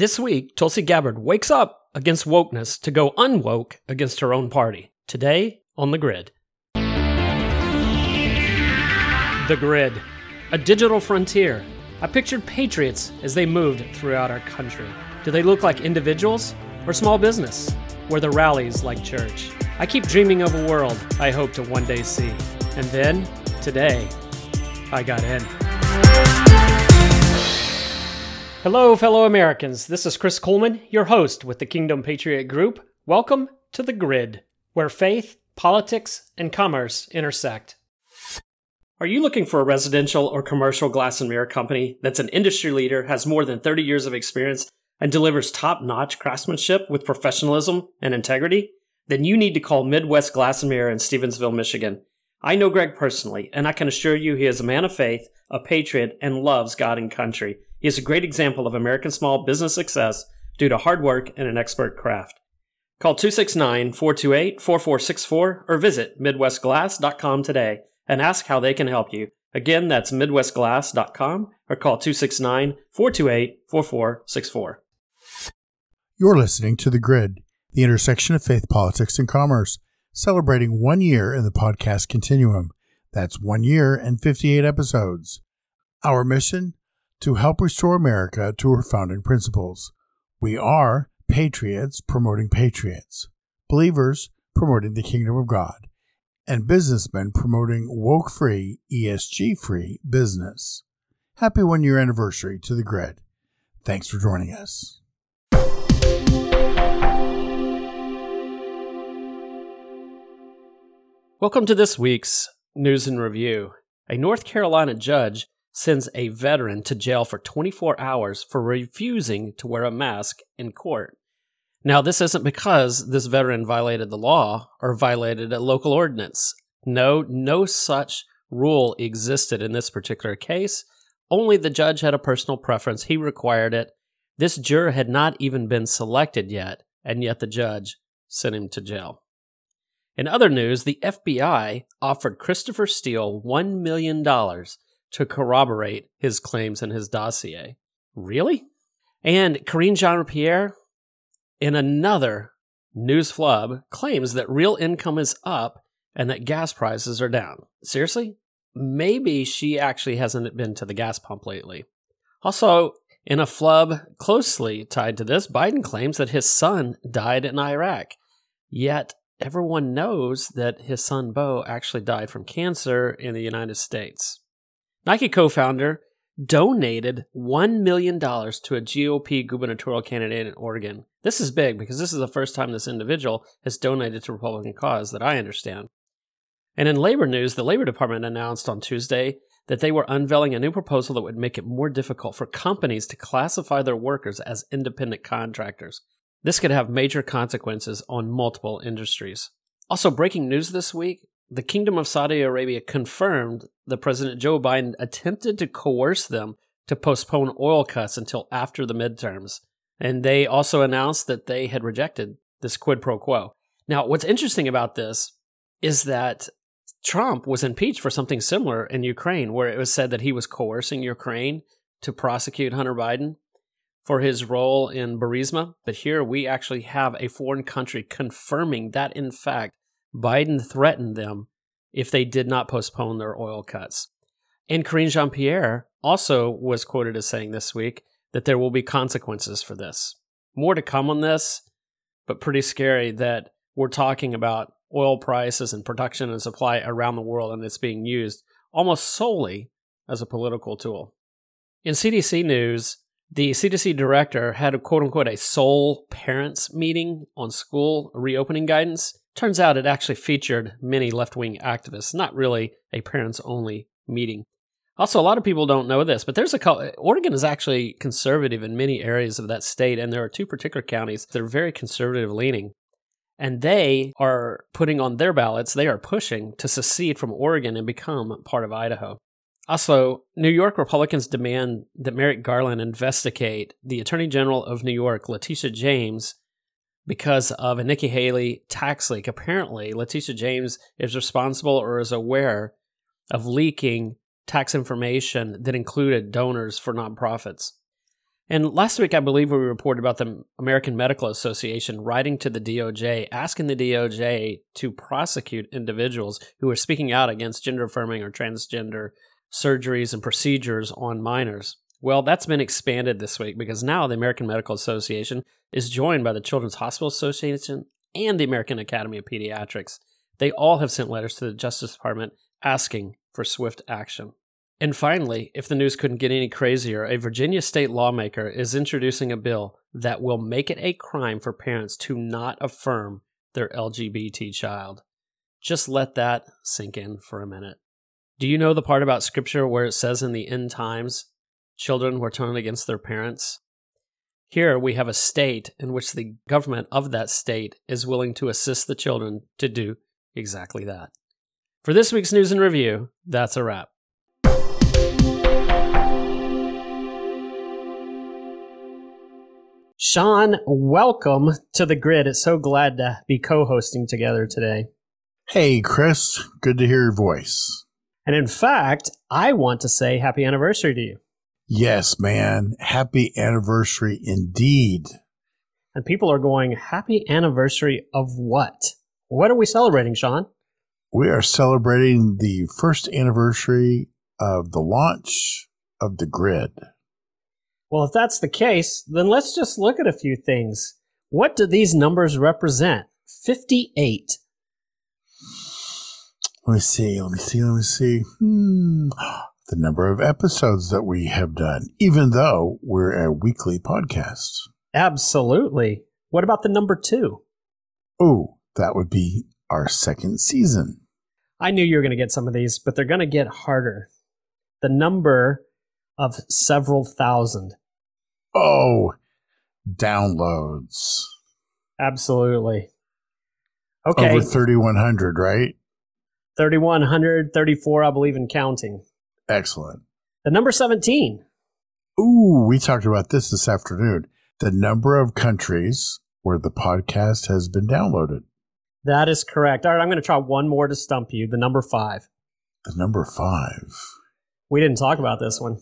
This week, Tulsi Gabbard wakes up against wokeness to go unwoke against her own party. Today on The Grid. The Grid, a digital frontier. I pictured patriots as they moved throughout our country. Do they look like individuals or small business, where the rallies like church? I keep dreaming of a world I hope to one day see. And then, today, I got in. Hello, fellow Americans. This is Chris Kuhlmann, your host with the Kingdom Patriot Group. Welcome to The Grid, where faith, politics, and commerce intersect. Are you looking for a residential or commercial glass and mirror company that's an industry leader, has more than 30 years of experience, and delivers top notch craftsmanship with professionalism and integrity? Then you need to call Midwest Glass and Mirror in Stevensville, Michigan. I know Greg personally, and I can assure you he is a man of faith, a patriot, and loves God and country. He is a great example of American small business success due to hard work and an expert craft. Call 269 428 4464 or visit MidwestGlass.com today and ask how they can help you. Again, that's MidwestGlass.com or call 269 428 4464. You're listening to The Grid, the intersection of faith, politics, and commerce, celebrating one year in the podcast continuum. That's one year and 58 episodes. Our mission to help restore America to her founding principles. We are patriots promoting patriots, believers promoting the kingdom of God, and businessmen promoting woke free, ESG free business. Happy one year anniversary to the grid. Thanks for joining us. Welcome to this week's News and Review. A North Carolina judge sends a veteran to jail for 24 hours for refusing to wear a mask in court. Now, this isn't because this veteran violated the law or violated a local ordinance. No, no such rule existed in this particular case. Only the judge had a personal preference. He required it. This juror had not even been selected yet, and yet the judge sent him to jail. In other news, the FBI offered Christopher Steele $1 million to corroborate his claims in his dossier. Really? And Karine Jean Pierre, in another news flub, claims that real income is up and that gas prices are down. Seriously? Maybe she actually hasn't been to the gas pump lately. Also, in a flub closely tied to this, Biden claims that his son died in Iraq. Yet, everyone knows that his son Beau actually died from cancer in the United States. Nike co founder donated $1 million to a GOP gubernatorial candidate in Oregon. This is big because this is the first time this individual has donated to Republican cause that I understand. And in labor news, the Labor Department announced on Tuesday that they were unveiling a new proposal that would make it more difficult for companies to classify their workers as independent contractors. This could have major consequences on multiple industries. Also, breaking news this week the Kingdom of Saudi Arabia confirmed that President Joe Biden attempted to coerce them to postpone oil cuts until after the midterms. And they also announced that they had rejected this quid pro quo. Now, what's interesting about this is that Trump was impeached for something similar in Ukraine, where it was said that he was coercing Ukraine to prosecute Hunter Biden for his role in Burisma. But here we actually have a foreign country confirming that, in fact, Biden threatened them if they did not postpone their oil cuts. And Karine Jean Pierre also was quoted as saying this week that there will be consequences for this. More to come on this, but pretty scary that we're talking about oil prices and production and supply around the world and it's being used almost solely as a political tool. In CDC news, the CDC director had a quote unquote a sole parents meeting on school reopening guidance. Turns out it actually featured many left wing activists, not really a parents only meeting. Also, a lot of people don't know this, but there's a Oregon is actually conservative in many areas of that state, and there are two particular counties that are very conservative leaning. And they are putting on their ballots, they are pushing to secede from Oregon and become part of Idaho. Also, New York Republicans demand that Merrick Garland investigate the Attorney General of New York, Letitia James, because of a Nikki Haley tax leak. Apparently, Letitia James is responsible or is aware of leaking tax information that included donors for nonprofits. And last week, I believe we reported about the American Medical Association writing to the DOJ, asking the DOJ to prosecute individuals who are speaking out against gender affirming or transgender surgeries and procedures on minors. Well, that's been expanded this week because now the American Medical Association is joined by the Children's Hospital Association and the American Academy of Pediatrics. They all have sent letters to the Justice Department asking for swift action. And finally, if the news couldn't get any crazier, a Virginia state lawmaker is introducing a bill that will make it a crime for parents to not affirm their LGBT child. Just let that sink in for a minute. Do you know the part about scripture where it says in the end times, children were turned against their parents? Here we have a state in which the government of that state is willing to assist the children to do exactly that. For this week's news and review, that's a wrap. Shaun, welcome to the grid. It's so glad to be co hosting together today. Hey, Chris. Good to hear your voice. And in fact, I want to say happy anniversary to you. Yes, man. Happy anniversary indeed. And people are going, happy anniversary of what? What are we celebrating, Shaun? We are celebrating the first anniversary of the launch of the grid. Well, if that's the case, then let's just look at a few things. What do these numbers represent? 58. Let me see, let me see, let me see. Hmm. The number of episodes that we have done, even though we're a weekly podcast. Absolutely. What about the number two? Oh, that would be our second season. I knew you were going to get some of these, but they're going to get harder. The number of several thousand. Oh, downloads. Absolutely. Okay. Over 3,100, right? 3,100, 34, I believe, in counting. Excellent. The number 17. Ooh, we talked about this this afternoon. The number of countries where the podcast has been downloaded. That is correct. All right, I'm going to try one more to stump you. The number five. The number five. We didn't talk about this one.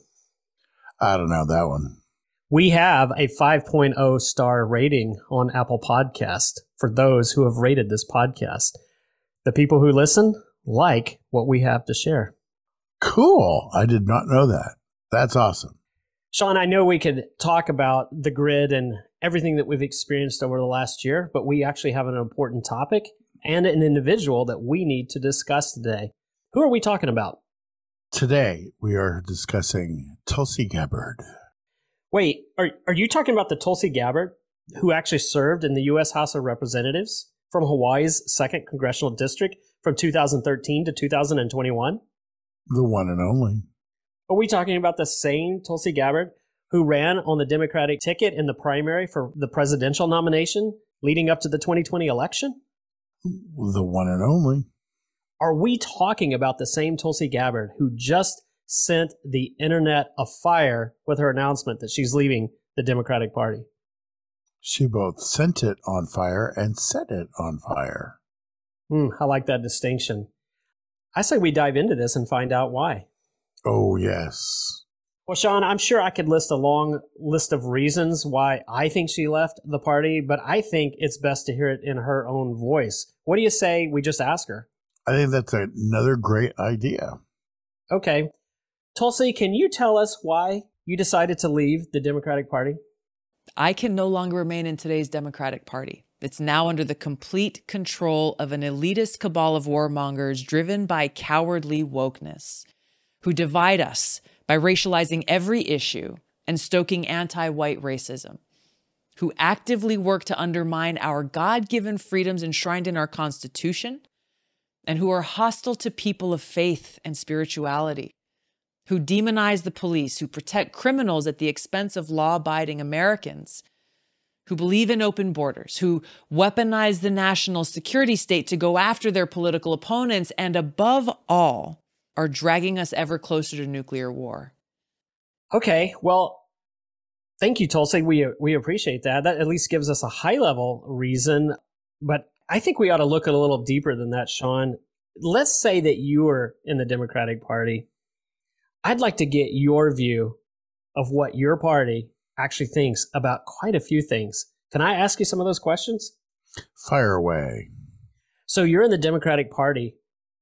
I don't know that one. We have a 5.0 star rating on Apple Podcast for those who have rated this podcast. The people who listen like what we have to share. Cool. I did not know that. That's awesome. Shaun, I know we could talk about the grid and everything that we've experienced over the last year, but we actually have an important topic and an individual that we need to discuss today. Who are we talking about? Today, we are discussing Tulsi Gabbard. Wait, are, are you talking about the Tulsi Gabbard who actually served in the U.S. House of Representatives from Hawaii's 2nd Congressional District from 2013 to 2021? The one and only. Are we talking about the same Tulsi Gabbard who ran on the Democratic ticket in the primary for the presidential nomination leading up to the 2020 election? The one and only. Are we talking about the same Tulsi Gabbard who just sent the internet afire with her announcement that she's leaving the Democratic Party? She both sent it on fire and set it on fire. Hmm, I like that distinction. I say we dive into this and find out why. Oh, yes. Well, Shaun, I'm sure I could list a long list of reasons why I think she left the party, but I think it's best to hear it in her own voice. What do you say we just ask her? I think that's another great idea. Okay. Tulsi, can you tell us why you decided to leave the Democratic Party? I can no longer remain in today's Democratic Party. It's now under the complete control of an elitist cabal of warmongers driven by cowardly wokeness who divide us by racializing every issue and stoking anti white racism, who actively work to undermine our God given freedoms enshrined in our Constitution, and who are hostile to people of faith and spirituality, who demonize the police, who protect criminals at the expense of law abiding Americans who believe in open borders, who weaponize the national security state to go after their political opponents, and above all, are dragging us ever closer to nuclear war. Okay, well, thank you, Tulsi. We we appreciate that. That at least gives us a high level reason, but I think we ought to look a little deeper than that, Shaun. Let's say that you were in the Democratic Party. I'd like to get your view of what your party actually thinks about quite a few things. Can I ask you some of those questions? Fire away. So you're in the Democratic Party.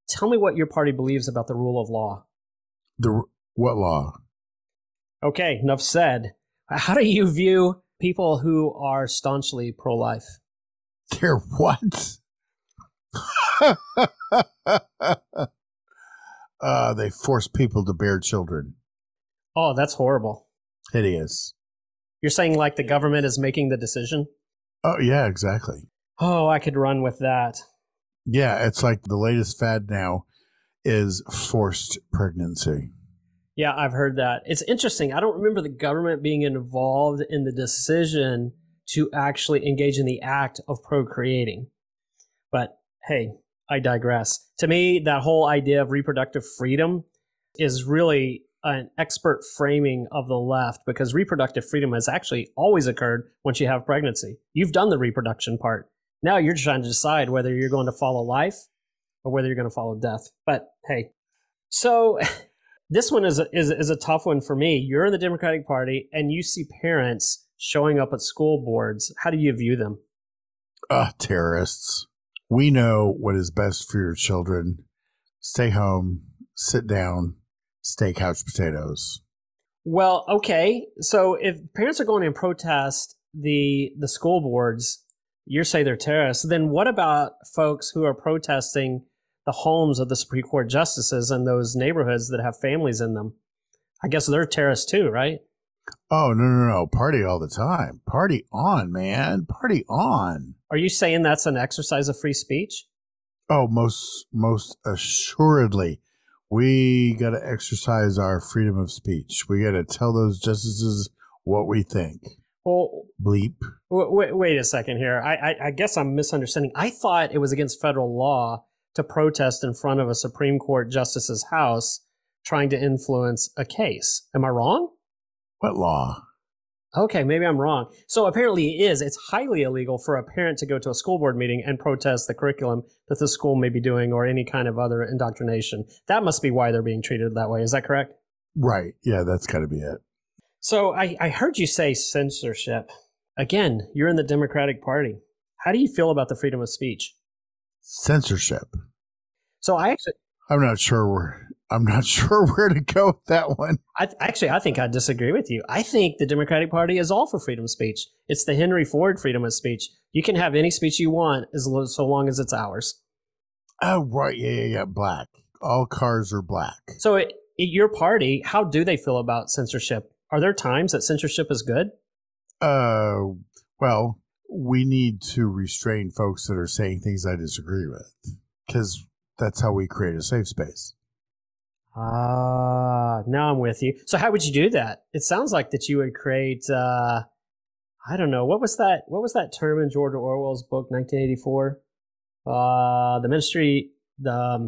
Tell me what your party believes about the rule of law. The what law? Okay, enough said. How do you view people who are staunchly pro-life? They're what? uh, they force people to bear children. Oh, that's horrible. Hideous. You're saying like the government is making the decision? Oh, yeah, exactly. Oh, I could run with that. Yeah, it's like the latest fad now is forced pregnancy. Yeah, I've heard that. It's interesting. I don't remember the government being involved in the decision to actually engage in the act of procreating. But hey, I digress. To me, that whole idea of reproductive freedom is really an expert framing of the left because reproductive freedom has actually always occurred once you have pregnancy. You've done the reproduction part. Now you're trying to decide whether you're going to follow life or whether you're going to follow death. But hey, so this one is a, is, is a tough one for me. You're in the Democratic Party and you see parents showing up at school boards. How do you view them? Ah, uh, terrorists. We know what is best for your children. Stay home, sit down, stay couch potatoes. Well, okay. So if parents are going to protest the the school boards, you say they're terrorists. Then what about folks who are protesting the homes of the Supreme Court justices and those neighborhoods that have families in them? I guess they're terrorists too, right? Oh no no no! Party all the time. Party on, man. Party on. Are you saying that's an exercise of free speech? Oh, most most assuredly we got to exercise our freedom of speech. We got to tell those justices what we think. Well, bleep. Wait, wait a second here. I, I, I guess I'm misunderstanding. I thought it was against federal law to protest in front of a Supreme Court justice's house trying to influence a case. Am I wrong? What law? Okay, maybe I'm wrong. So apparently it is. It's highly illegal for a parent to go to a school board meeting and protest the curriculum that the school may be doing or any kind of other indoctrination. That must be why they're being treated that way. Is that correct? Right. Yeah, that's got to be it. So I, I heard you say censorship. Again, you're in the Democratic Party. How do you feel about the freedom of speech? Censorship. So I actually I'm not sure where I'm not sure where to go with that one. I, actually, I think I disagree with you. I think the Democratic Party is all for freedom of speech. It's the Henry Ford freedom of speech. You can have any speech you want as so long as it's ours. Oh, right. Yeah, yeah, yeah. Black. All cars are black. So, it, it, your party, how do they feel about censorship? Are there times that censorship is good? Uh, well, we need to restrain folks that are saying things I disagree with because that's how we create a safe space. Ah, now I'm with you. So how would you do that? It sounds like that you would create. Uh, I don't know what was that. What was that term in George Orwell's book, 1984? Uh, the Ministry. The um,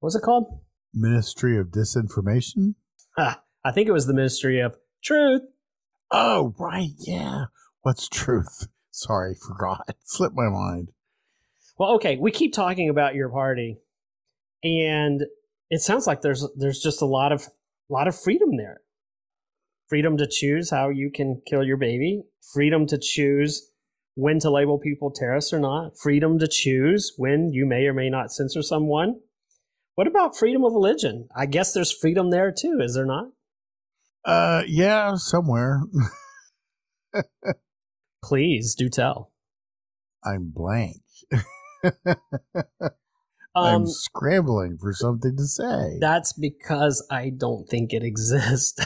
what was it called? Ministry of Disinformation. Ah, I think it was the Ministry of Truth. Oh right, yeah. What's truth? Sorry, forgot. Slipped my mind. Well, okay, we keep talking about your party, and it sounds like there's there's just a lot of lot of freedom there. Freedom to choose how you can kill your baby, freedom to choose when to label people terrorists or not, freedom to choose when you may or may not censor someone. What about freedom of religion? I guess there's freedom there too, is there not? Uh yeah, somewhere. Please do tell. I'm blank. Um, I'm scrambling for something to say. That's because I don't think it exists.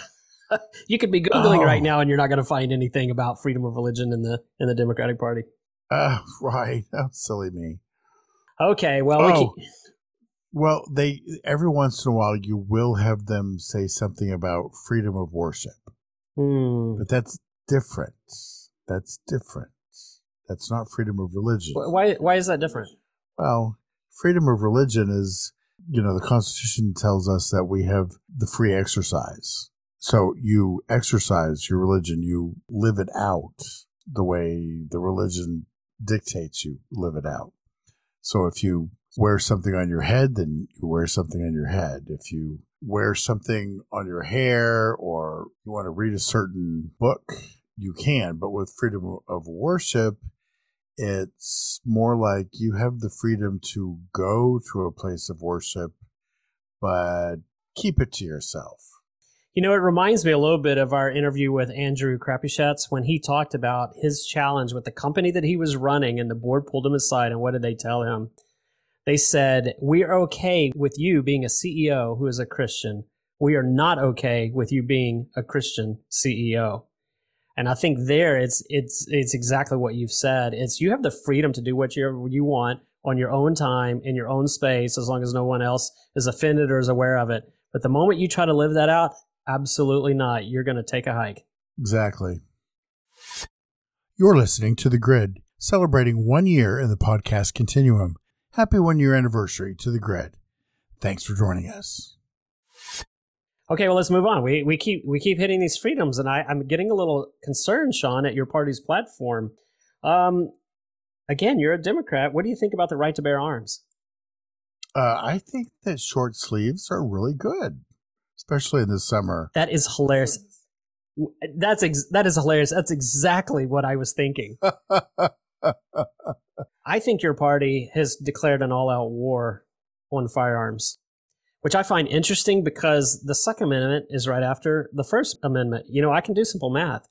you could be googling oh. right now, and you're not going to find anything about freedom of religion in the in the Democratic Party. Uh, right. Oh, silly me. Okay. Well, oh. we well, they every once in a while you will have them say something about freedom of worship, hmm. but that's different. That's different. That's not freedom of religion. Why? Why is that different? Well, freedom of religion is, you know, the Constitution tells us that we have the free exercise. So you exercise your religion, you live it out the way the religion dictates you live it out. So if you wear something on your head, then you wear something on your head. If you wear something on your hair or you want to read a certain book, you can. But with freedom of worship, it's more like you have the freedom to go to a place of worship, but keep it to yourself. You know, it reminds me a little bit of our interview with Andrew Crapuchettes when he talked about his challenge with the company that he was running, and the board pulled him aside. And what did they tell him? They said, We are okay with you being a CEO who is a Christian. We are not okay with you being a Christian CEO. And I think there it's it's it's exactly what you've said. It's you have the freedom to do what you you want on your own time in your own space as long as no one else is offended or is aware of it. But the moment you try to live that out, absolutely not. You're going to take a hike. Exactly. You're listening to The Grid, celebrating one year in the podcast continuum. Happy one year anniversary to The Grid. Thanks for joining us. Okay, well let's move on. We we keep we keep hitting these freedoms, and I, I'm getting a little concerned, Shaun, at your party's platform. Um, again, you're a Democrat. What do you think about the right to bear arms? Uh, I think that short sleeves are really good, especially in the summer. That is hilarious. That's ex- that is hilarious. That's exactly what I was thinking. I think your party has declared an all-out war on firearms which I find interesting because the Second Amendment is right after the First Amendment. You know, I can do simple math.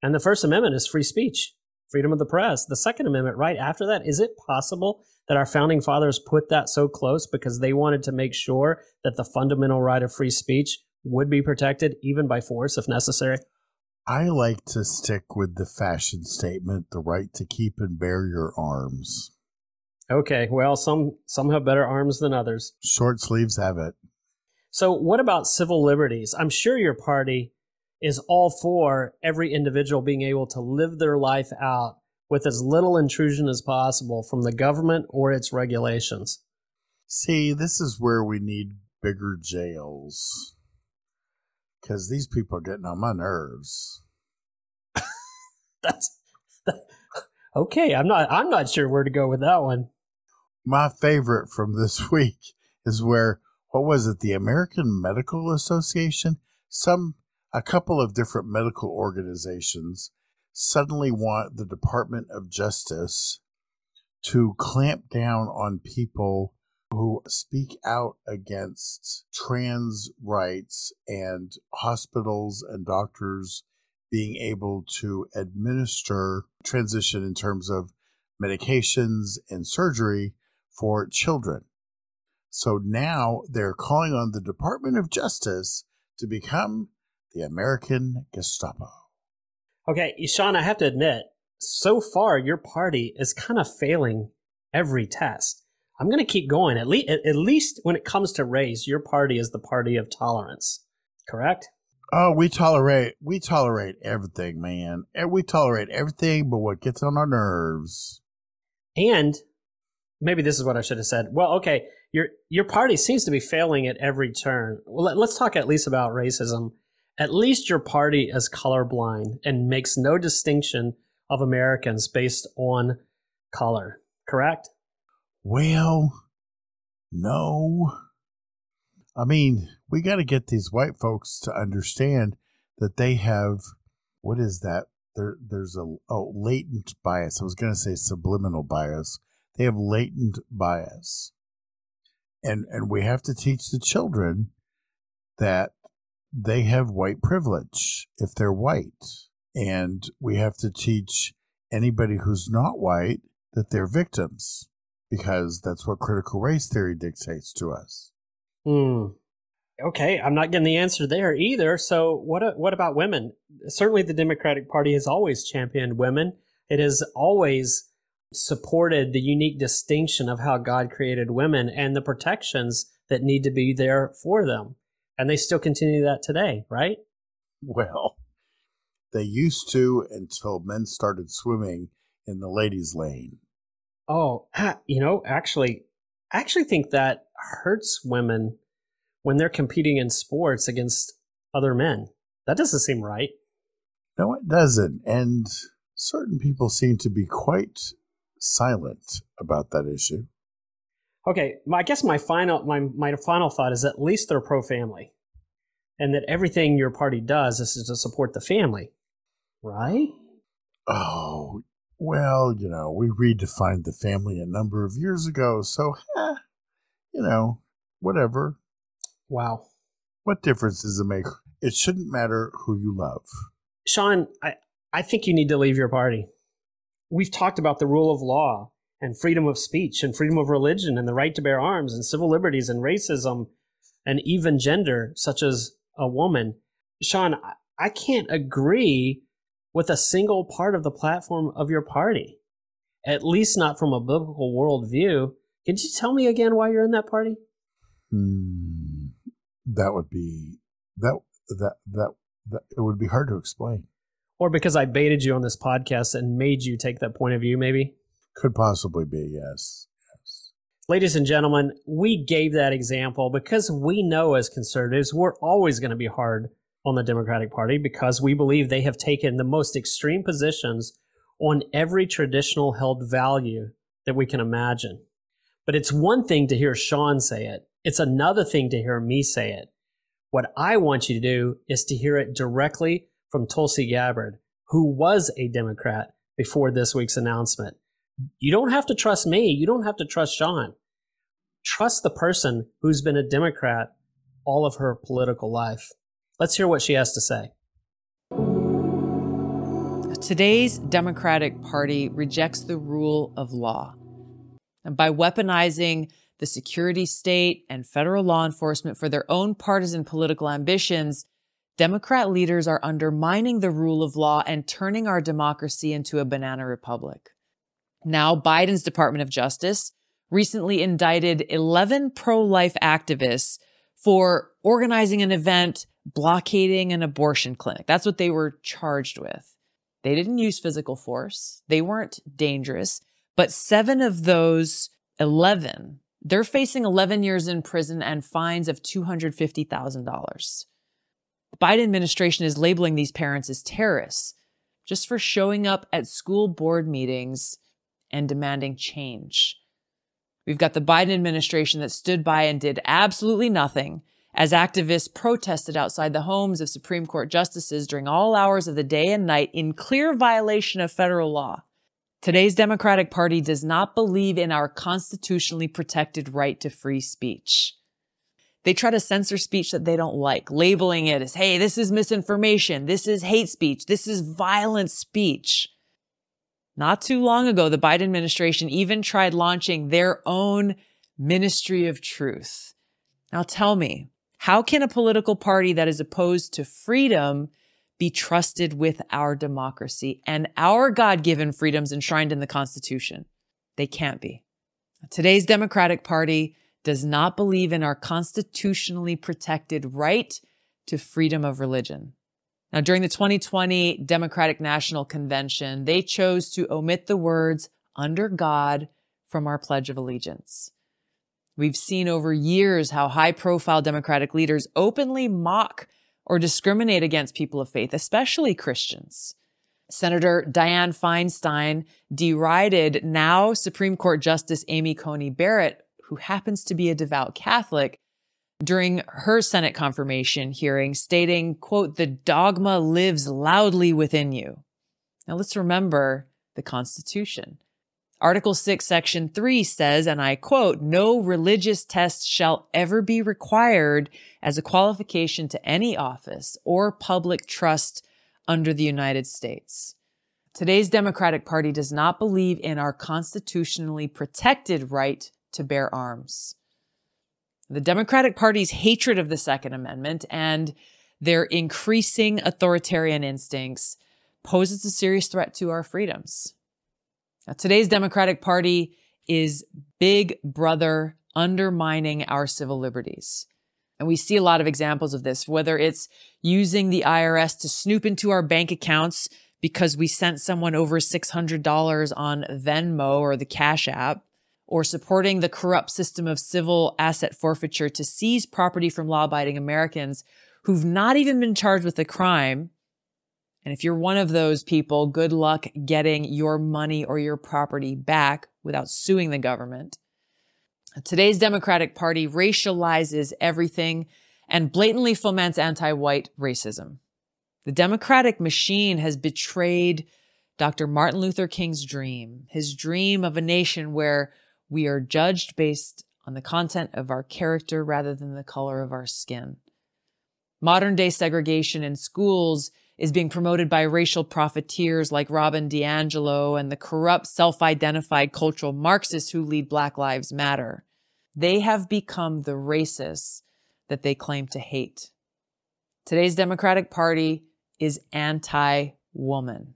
And the First Amendment is free speech, freedom of the press. The Second Amendment, right after that, is it possible that our founding fathers put that so close because they wanted to make sure that the fundamental right of free speech would be protected, even by force if necessary? I like to stick with the fashion statement the right to keep and bear your arms. Okay, well, some some have better arms than others. Short sleeves have it. So, what about civil liberties? I'm sure your party is all for every individual being able to live their life out with as little intrusion as possible from the government or its regulations. See, this is where we need bigger jails because these people are getting on my nerves. That's that, okay. I'm not. I'm not sure where to go with that one my favorite from this week is where what was it the american medical association? Some a couple of different medical organizations suddenly want the department of justice to clamp down on people who speak out against trans rights and hospitals and doctors being able to administer transition in terms of medications and surgery for children. So now they're calling on the Department of Justice to become the American Gestapo. Okay, Shaun, I have to admit, so far your party is kind of failing every test. I'm going to keep going. At least, at least when it comes to race, your party is the party of tolerance. Correct? Oh, we tolerate we tolerate everything, man. We tolerate everything but what gets on our nerves. And maybe this is what I should have said. Well, okay, your your party seems to be failing at every turn. Well, let, let's talk at least about racism. At least your party is colorblind and makes no distinction of Americans based on color. Correct? Well, no. I mean, we got to get these white folks to understand that they have what is that? There, there's a oh, latent bias. I was going to say subliminal bias they have latent bias. And and we have to teach the children that they have white privilege if they're white. And we have to teach anybody who's not white that they're victims because that's what critical race theory dictates to us. Hmm. Okay, I'm not getting the answer there either. So what what about women? Certainly the Democratic Party has always championed women. It has always supported the unique distinction of how God created women and the protections that need to be there for them. And they still continue that today, right? Well, they used to until men started swimming in the ladies' lane. Oh, you know, actually, I actually think that hurts women when they're competing in sports against other men. That doesn't seem right. No, it doesn't. And certain people seem to be quite silent about that issue. Okay, I guess my final my my final thought is at least they're pro family, and that everything your party does is to support the family, right? Oh, well, you know, we redefined the family a number of years ago, so eh, you know, whatever. Wow. What difference does it make? It shouldn't matter who you love. Shaun, I, I think you need to leave your party. We've talked about the rule of law and freedom of speech and freedom of religion and the right to bear arms and civil liberties and racism and even gender, such as a woman. Shaun, I can't agree with a single part of the platform of your party, at least not from a biblical worldview. Could you tell me again why you're in that party? Hmm, that would be that that that that it would be hard to explain. Or because I baited you on this podcast and made you take that point of view, maybe? Could possibly be, yes. Yes. Ladies and gentlemen, we gave that example because we know as conservatives we're always going to be hard on the Democratic Party because we believe they have taken the most extreme positions on every traditional held value that we can imagine. But it's one thing to hear Shaun say it, it's another thing to hear me say it. What I want you to do is to hear it directly from Tulsi Gabbard, who was a Democrat before this week's announcement. You don't have to trust me. You don't have to trust Shaun. Trust the person who's been a Democrat all of her political life. Let's hear what she has to say. Today's Democratic Party rejects the rule of law. And by weaponizing the security state and federal law enforcement for their own partisan political ambitions, Democrat leaders are undermining the rule of law and turning our democracy into a banana republic. Now, Biden's Department of Justice recently indicted 11 pro life activists for organizing an event blockading an abortion clinic. That's what they were charged with. They didn't use physical force, they weren't dangerous, but seven of those 11 they're facing 11 years in prison and fines of $250,000. The Biden administration is labeling these parents as terrorists just for showing up at school board meetings and demanding change. We've got the Biden administration that stood by and did absolutely nothing as activists protested outside the homes of Supreme Court justices during all hours of the day and night in clear violation of federal law. Today's Democratic Party does not believe in our constitutionally protected right to free speech. They try to censor speech that they don't like, labeling it as, hey, this is misinformation, this is hate speech, this is violent speech. Not too long ago, the Biden administration even tried launching their own Ministry of Truth. Now tell me, how can a political party that is opposed to freedom be trusted with our democracy and our God given freedoms enshrined in the Constitution. They can't be. Today's Democratic Party does not believe in our constitutionally protected right to freedom of religion. Now, during the 2020 Democratic National Convention, they chose to omit the words under God from our Pledge of Allegiance. We've seen over years how high profile Democratic leaders openly mock or discriminate against people of faith, especially Christians. Senator Dianne Feinstein derided now Supreme Court Justice Amy Coney Barrett, who happens to be a devout Catholic, during her Senate confirmation hearing, stating, quote, the dogma lives loudly within you. Now let's remember the Constitution. Article 6, Section 3 says, and I quote, no religious test shall ever be required as a qualification to any office or public trust under the United States. Today's Democratic Party does not believe in our constitutionally protected right to bear arms. The Democratic Party's hatred of the Second Amendment and their increasing authoritarian instincts poses a serious threat to our freedoms. Now, today's Democratic Party is big brother undermining our civil liberties. And we see a lot of examples of this, whether it's using the IRS to snoop into our bank accounts because we sent someone over $600 on Venmo or the Cash App, or supporting the corrupt system of civil asset forfeiture to seize property from law abiding Americans who've not even been charged with a crime and if you're one of those people, good luck getting your money or your property back without suing the government. Today's Democratic Party racializes everything and blatantly foments anti white racism. The Democratic machine has betrayed Dr. Martin Luther King's dream, his dream of a nation where we are judged based on the content of our character rather than the color of our skin. Modern day segregation in schools is being promoted by racial profiteers like Robin DiAngelo and the corrupt, self identified cultural Marxists who lead Black Lives Matter. They have become the racists that they claim to hate. Today's Democratic Party is anti woman.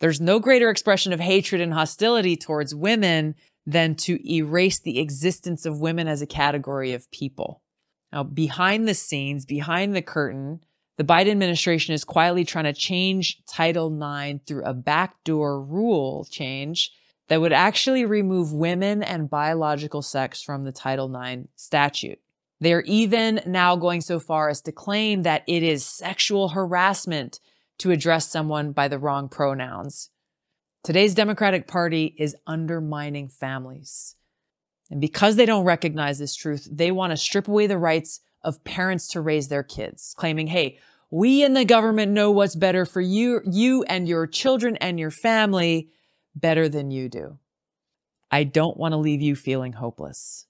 There's no greater expression of hatred and hostility towards women than to erase the existence of women as a category of people. Now, behind the scenes, behind the curtain, the Biden administration is quietly trying to change Title IX through a backdoor rule change that would actually remove women and biological sex from the Title IX statute. They're even now going so far as to claim that it is sexual harassment to address someone by the wrong pronouns. Today's Democratic Party is undermining families. And because they don't recognize this truth, they want to strip away the rights of parents to raise their kids, claiming, hey, we in the government know what's better for you, you and your children and your family better than you do. I don't want to leave you feeling hopeless.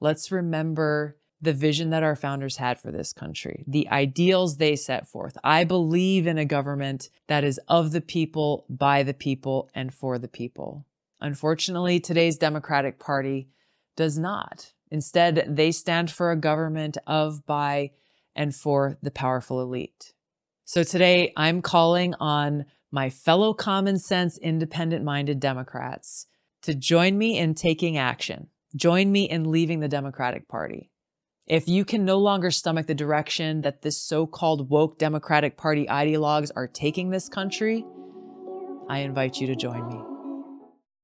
Let's remember the vision that our founders had for this country, the ideals they set forth. I believe in a government that is of the people, by the people, and for the people. Unfortunately, today's Democratic Party does not. Instead, they stand for a government of, by, and for the powerful elite. So today, I'm calling on my fellow common sense, independent minded Democrats to join me in taking action. Join me in leaving the Democratic Party. If you can no longer stomach the direction that this so called woke Democratic Party ideologues are taking this country, I invite you to join me.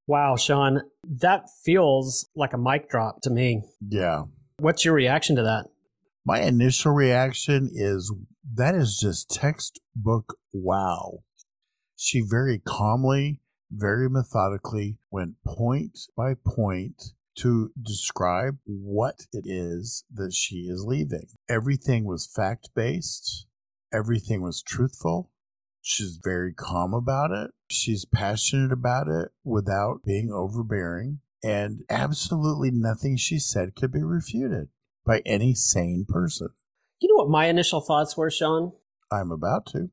Wow, Shaun, that feels like a mic drop to me. Yeah. What's your reaction to that? My initial reaction is that is just textbook wow. She very calmly, very methodically went point by point to describe what it is that she is leaving. Everything was fact based, everything was truthful. She's very calm about it. She's passionate about it without being overbearing. And absolutely nothing she said could be refuted by any sane person. You know what my initial thoughts were, Shaun? I'm about to.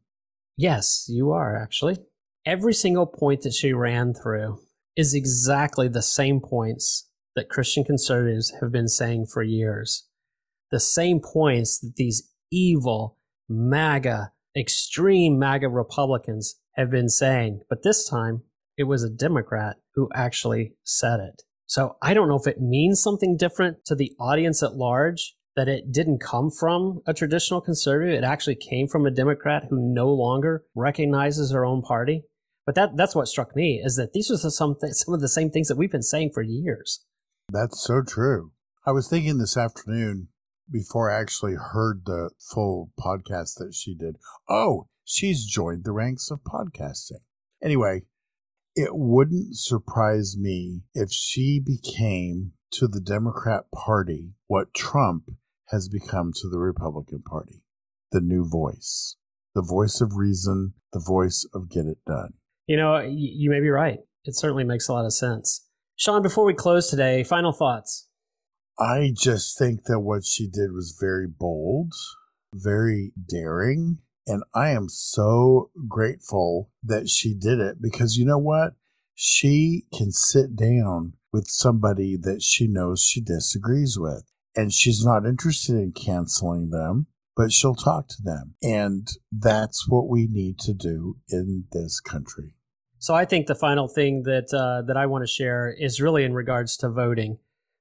Yes, you are actually. Every single point that she ran through is exactly the same points that Christian conservatives have been saying for years. The same points that these evil, MAGA, extreme MAGA Republicans have been saying, but this time it was a Democrat who actually said it. So I don't know if it means something different to the audience at large that it didn't come from a traditional conservative. It actually came from a Democrat who no longer recognizes her own party. But that, that's what struck me is that these are some, some of the same things that we've been saying for years. That's so true. I was thinking this afternoon before I actually heard the full podcast that she did. Oh, she's joined the ranks of podcasting. Anyway, it wouldn't surprise me if she became to the Democrat Party what Trump has become to the Republican Party the new voice, the voice of reason, the voice of get it done. You know, you may be right. It certainly makes a lot of sense. Shaun, before we close today, final thoughts. I just think that what she did was very bold, very daring. And I am so grateful that she did it because you know what? She can sit down with somebody that she knows she disagrees with. And she's not interested in canceling them, but she'll talk to them. And that's what we need to do in this country. So I think the final thing that uh, that I want to share is really in regards to voting.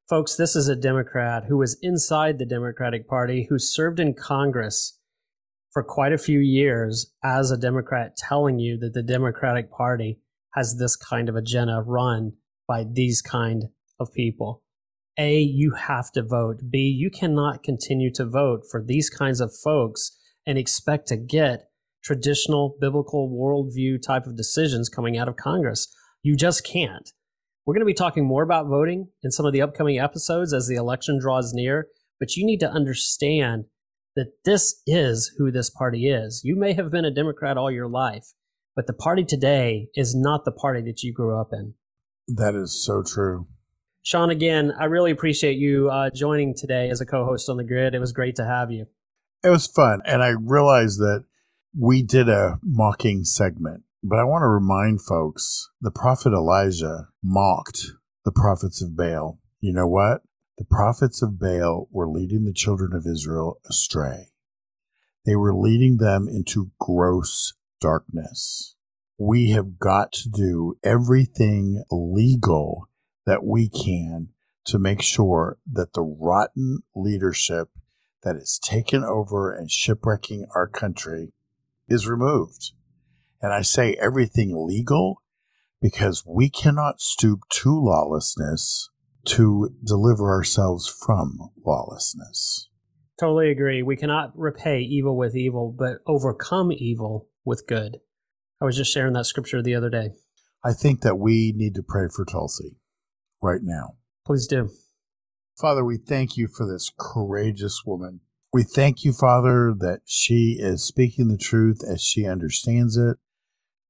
Folks, this is a Democrat who was inside the Democratic Party who served in Congress for quite a few years as a Democrat telling you that the Democratic Party has this kind of agenda run by these kind of people. A, you have to vote. B, you cannot continue to vote for these kinds of folks and expect to get traditional biblical worldview type of decisions coming out of Congress. You just can't. We're going to be talking more about voting in some of the upcoming episodes as the election draws near, but you need to understand that this is who this party is. You may have been a Democrat all your life, but the party today is not the party that you grew up in. That is so true. Shaun, again, I really appreciate you uh, joining today as a co host on the grid. It was great to have you. It was fun. And I realized that we did a mocking segment, but I want to remind folks the prophet Elijah mocked the prophets of Baal. You know what? The prophets of Baal were leading the children of Israel astray. They were leading them into gross darkness. We have got to do everything legal that we can to make sure that the rotten leadership that is taken over and shipwrecking our country is removed. And I say everything legal because we cannot stoop to lawlessness to deliver ourselves from lawlessness. Totally agree. We cannot repay evil with evil, but overcome evil with good. I was just sharing that scripture the other day. I think that we need to pray for Tulsi right now. Please do. Father, we thank you for this courageous woman. We thank you, Father, that she is speaking the truth as she understands it,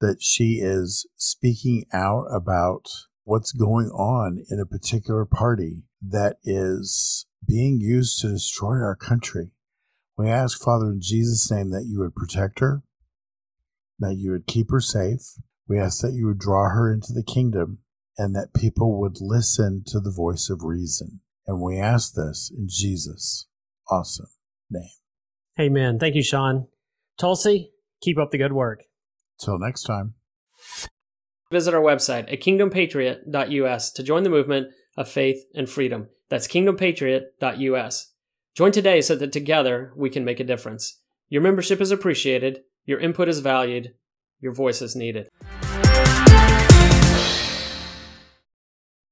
that she is speaking out about what's going on in a particular party that is being used to destroy our country. We ask, Father, in Jesus' name, that you would protect her, that you would keep her safe. We ask that you would draw her into the kingdom and that people would listen to the voice of reason. And we ask this in Jesus' awesome name. Amen. Thank you, Shaun. Tulsi, keep up the good work. Till next time. Visit our website at kingdompatriot.us to join the movement of faith and freedom. That's kingdompatriot.us. Join today so that together we can make a difference. Your membership is appreciated, your input is valued, your voice is needed.